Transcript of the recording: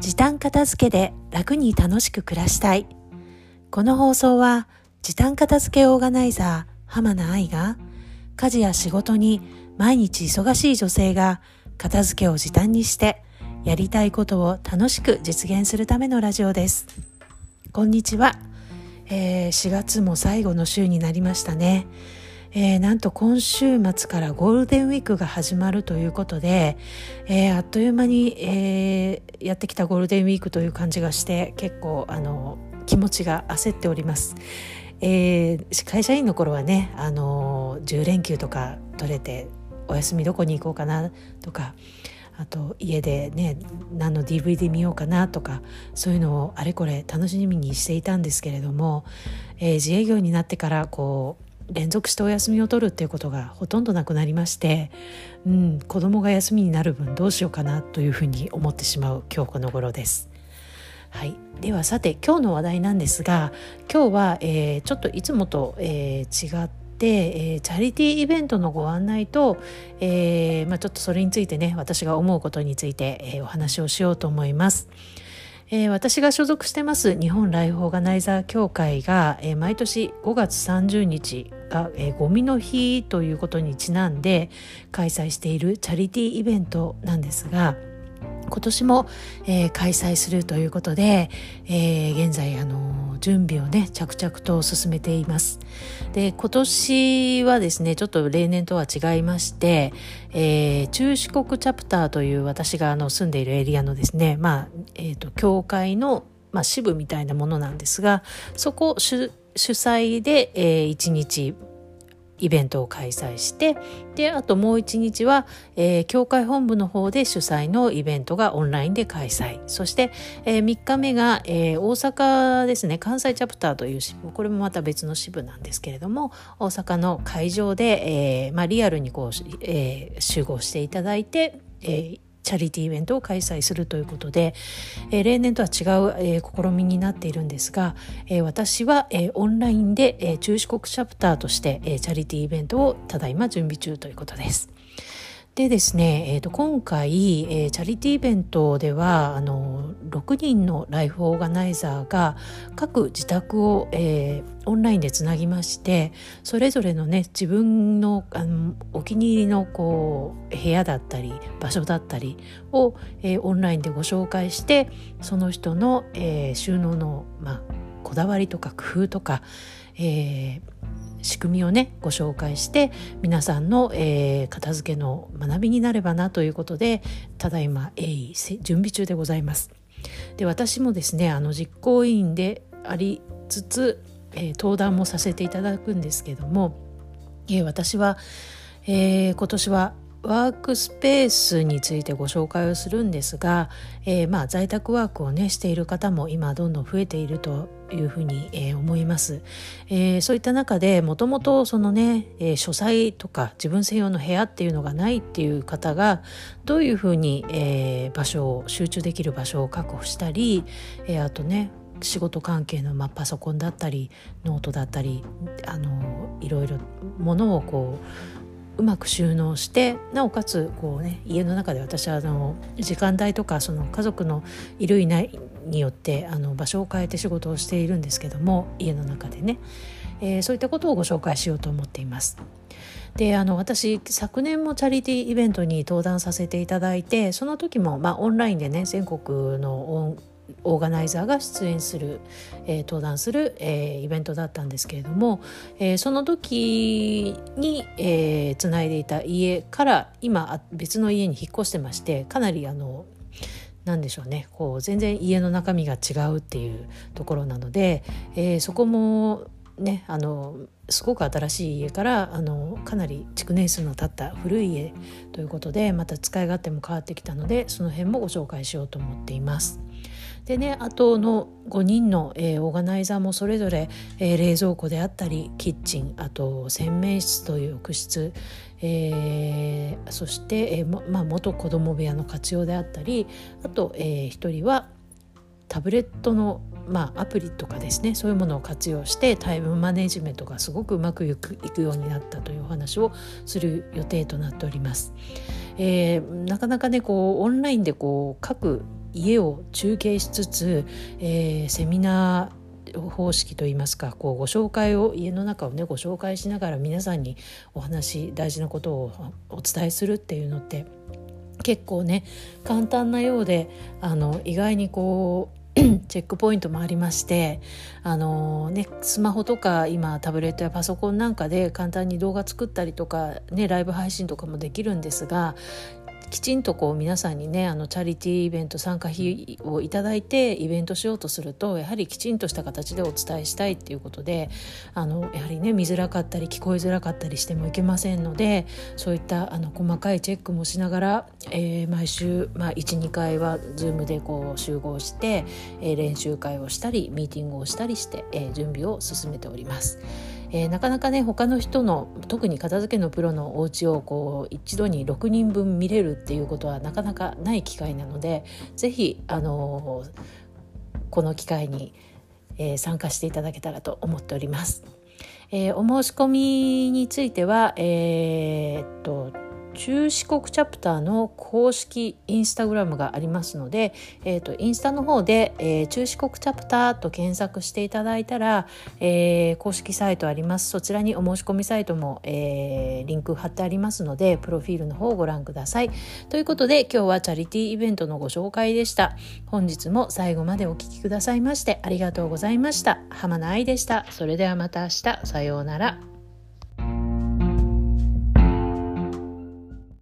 時短片付けで楽に楽しく暮らしたい。この放送は時短片付けオーガナイザー浜名愛が家事や仕事に毎日忙しい女性が片付けを時短にしてやりたいことを楽しく実現するためのラジオです。こんにちは、えー、4月も最後の週になりましたね。えー、なんと今週末からゴールデンウィークが始まるということで、えー、あっという間に、えー、やってきたゴールデンウィークという感じがして結構あの気持ちが焦っております。えー、会社員の頃はね、あの10連休とか取れてお休みどこに行こうかなとかあと家でね何の DVD 見ようかなとかそういうのをあれこれ楽しみにしていたんですけれども、えー、自営業になってからこう連続してお休みを取るっていうことがほとんどなくなりまして、うん、子供が休みになる分どうしようかなというふうに思ってしまう今日この頃です。はい、ではさて今日の話題なんですが今日は、えー、ちょっといつもと、えー、違って、えー、チャリティーイベントのご案内と、えーまあ、ちょっとそれについてね私が思うことについて、えー、お話をしようと思います。えー、私が所属してます日本ライフオーガナイザー協会が、えー、毎年5月30日が、えー、ゴミの日ということにちなんで開催しているチャリティーイベントなんですが今年も、えー、開催するということで、えー、現在あの準備をね着々と進めています。で今年はですねちょっと例年とは違いまして、えー、中四国チャプターという私があの住んでいるエリアのですねまあえっ、と教会のまあ、支部みたいなものなんですがそこ主催で、えー、1日イベントを開催してであともう一日は、えー、教会本部の方で主催のイベントがオンラインで開催。そして、えー、3日目が、えー、大阪ですね。関西チャプターという支部。これもまた別の支部なんですけれども大阪の会場で、えーまあ、リアルにこう、えー、集合していただいて、えーチャリティーイベントを開催するということで、えー、例年とは違う、えー、試みになっているんですが、えー、私は、えー、オンラインで、えー、中四国チャプターとして、えー、チャリティーイベントをただいま準備中ということです。でですね、えーと、今回、えー、チャリティーイベントではあの6人のライフオーガナイザーが各自宅を、えー、オンラインでつなぎましてそれぞれのね自分のあのお気に入りのこう部屋だったり場所だったりを、えー、オンラインでご紹介してその人の、えー、収納の、まあ、こだわりとか工夫とか、えー、仕組みをねご紹介して皆さんの、えー、片付けの学びになればなということでただいま鋭意準備中でございます。で私もですねあの実行委員でありつつ、えー、登壇もさせていただくんですけども、えー、私は、えー、今年はワークスペースについてご紹介をするんですが、えー、まあ在宅ワークをねしている方も今どんどん増えているというふうに、えー、思います、えー、そういった中でもともとそのね、え、書斎とか自分専用の部屋っていうのがないっていう方がどういうふうに、え、場所を集中できる場所を確保したり、え、あとね仕事関係の、まあ、パソコンだったりノートだったりあのいろいろものをこううまく収納してなおかつこう、ね、家の中で私はあの時間帯とかその家族のいるいないによってあの場所を変えて仕事をしているんですけども家の中でね、えー、そういったことをご紹介しようと思っています。であの私昨年もチャリティーイベントに登壇させていただいてその時も、まあ、オンラインでね全国のオーガナイザーが出演する、えー、登壇する、えー、イベントだったんですけれども、えー、その時に、えー、つないでいた家から今別の家に引っ越してましてかなりあの何でしょうねこう全然家の中身が違うっていうところなので、えー、そこもねあのすごく新しい家からあのかなり築年数の経った古い家ということでまた使い勝手も変わってきたのでその辺もご紹介しようと思っています。でねあとの5人の、えー、オーガナイザーもそれぞれ、えー、冷蔵庫であったりキッチンあと洗面室という浴室、えー、そして、えーまあ、元子供部屋の活用であったりあと、えー、1人はタブレットのまあ、アプリとかですねそういうものを活用してタイムマネジメントがすごくうまくいくいくようになったというお話をする予定となっております。えー、なかなかねこうオンラインでこう各家を中継しつつ、えー、セミナー方式といいますかこうご紹介を家の中をねご紹介しながら皆さんにお話大事なことをお伝えするっていうのって結構ね簡単なようであの意外にこう チェックポイントもありましてあの、ね、スマホとか今タブレットやパソコンなんかで簡単に動画作ったりとか、ね、ライブ配信とかもできるんですがきちんとこう皆さんにねあのチャリティーイベント参加費をいただいてイベントしようとするとやはりきちんとした形でお伝えしたいっていうことであのやはりね見づらかったり聞こえづらかったりしてもいけませんのでそういったあの細かいチェックもしながら、えー、毎週、まあ、12回は Zoom でこう集合して、えー、練習会をしたりミーティングをしたりして、えー、準備を進めております。えー、なかなかね他の人の特に片付けのプロのお家をこう一度に6人分見れるっていうことはなかなかない機会なので是非あのー、この機会に、えー、参加していただけたらと思っております。えー、お申し込みについては、えー、っと中四国チャプターの公式インスタグラムがありますので、えーと、インスタの方で、えー、中四国チャプターと検索していただいたら、えー、公式サイトあります。そちらにお申し込みサイトも、えー、リンク貼ってありますのでプロフィールの方をご覧ください。ということで今日はチャリティーイベントのご紹介でした。本日も最後までお聴きくださいましてありがとうございました。浜名愛でした。それではまた明日。さようなら。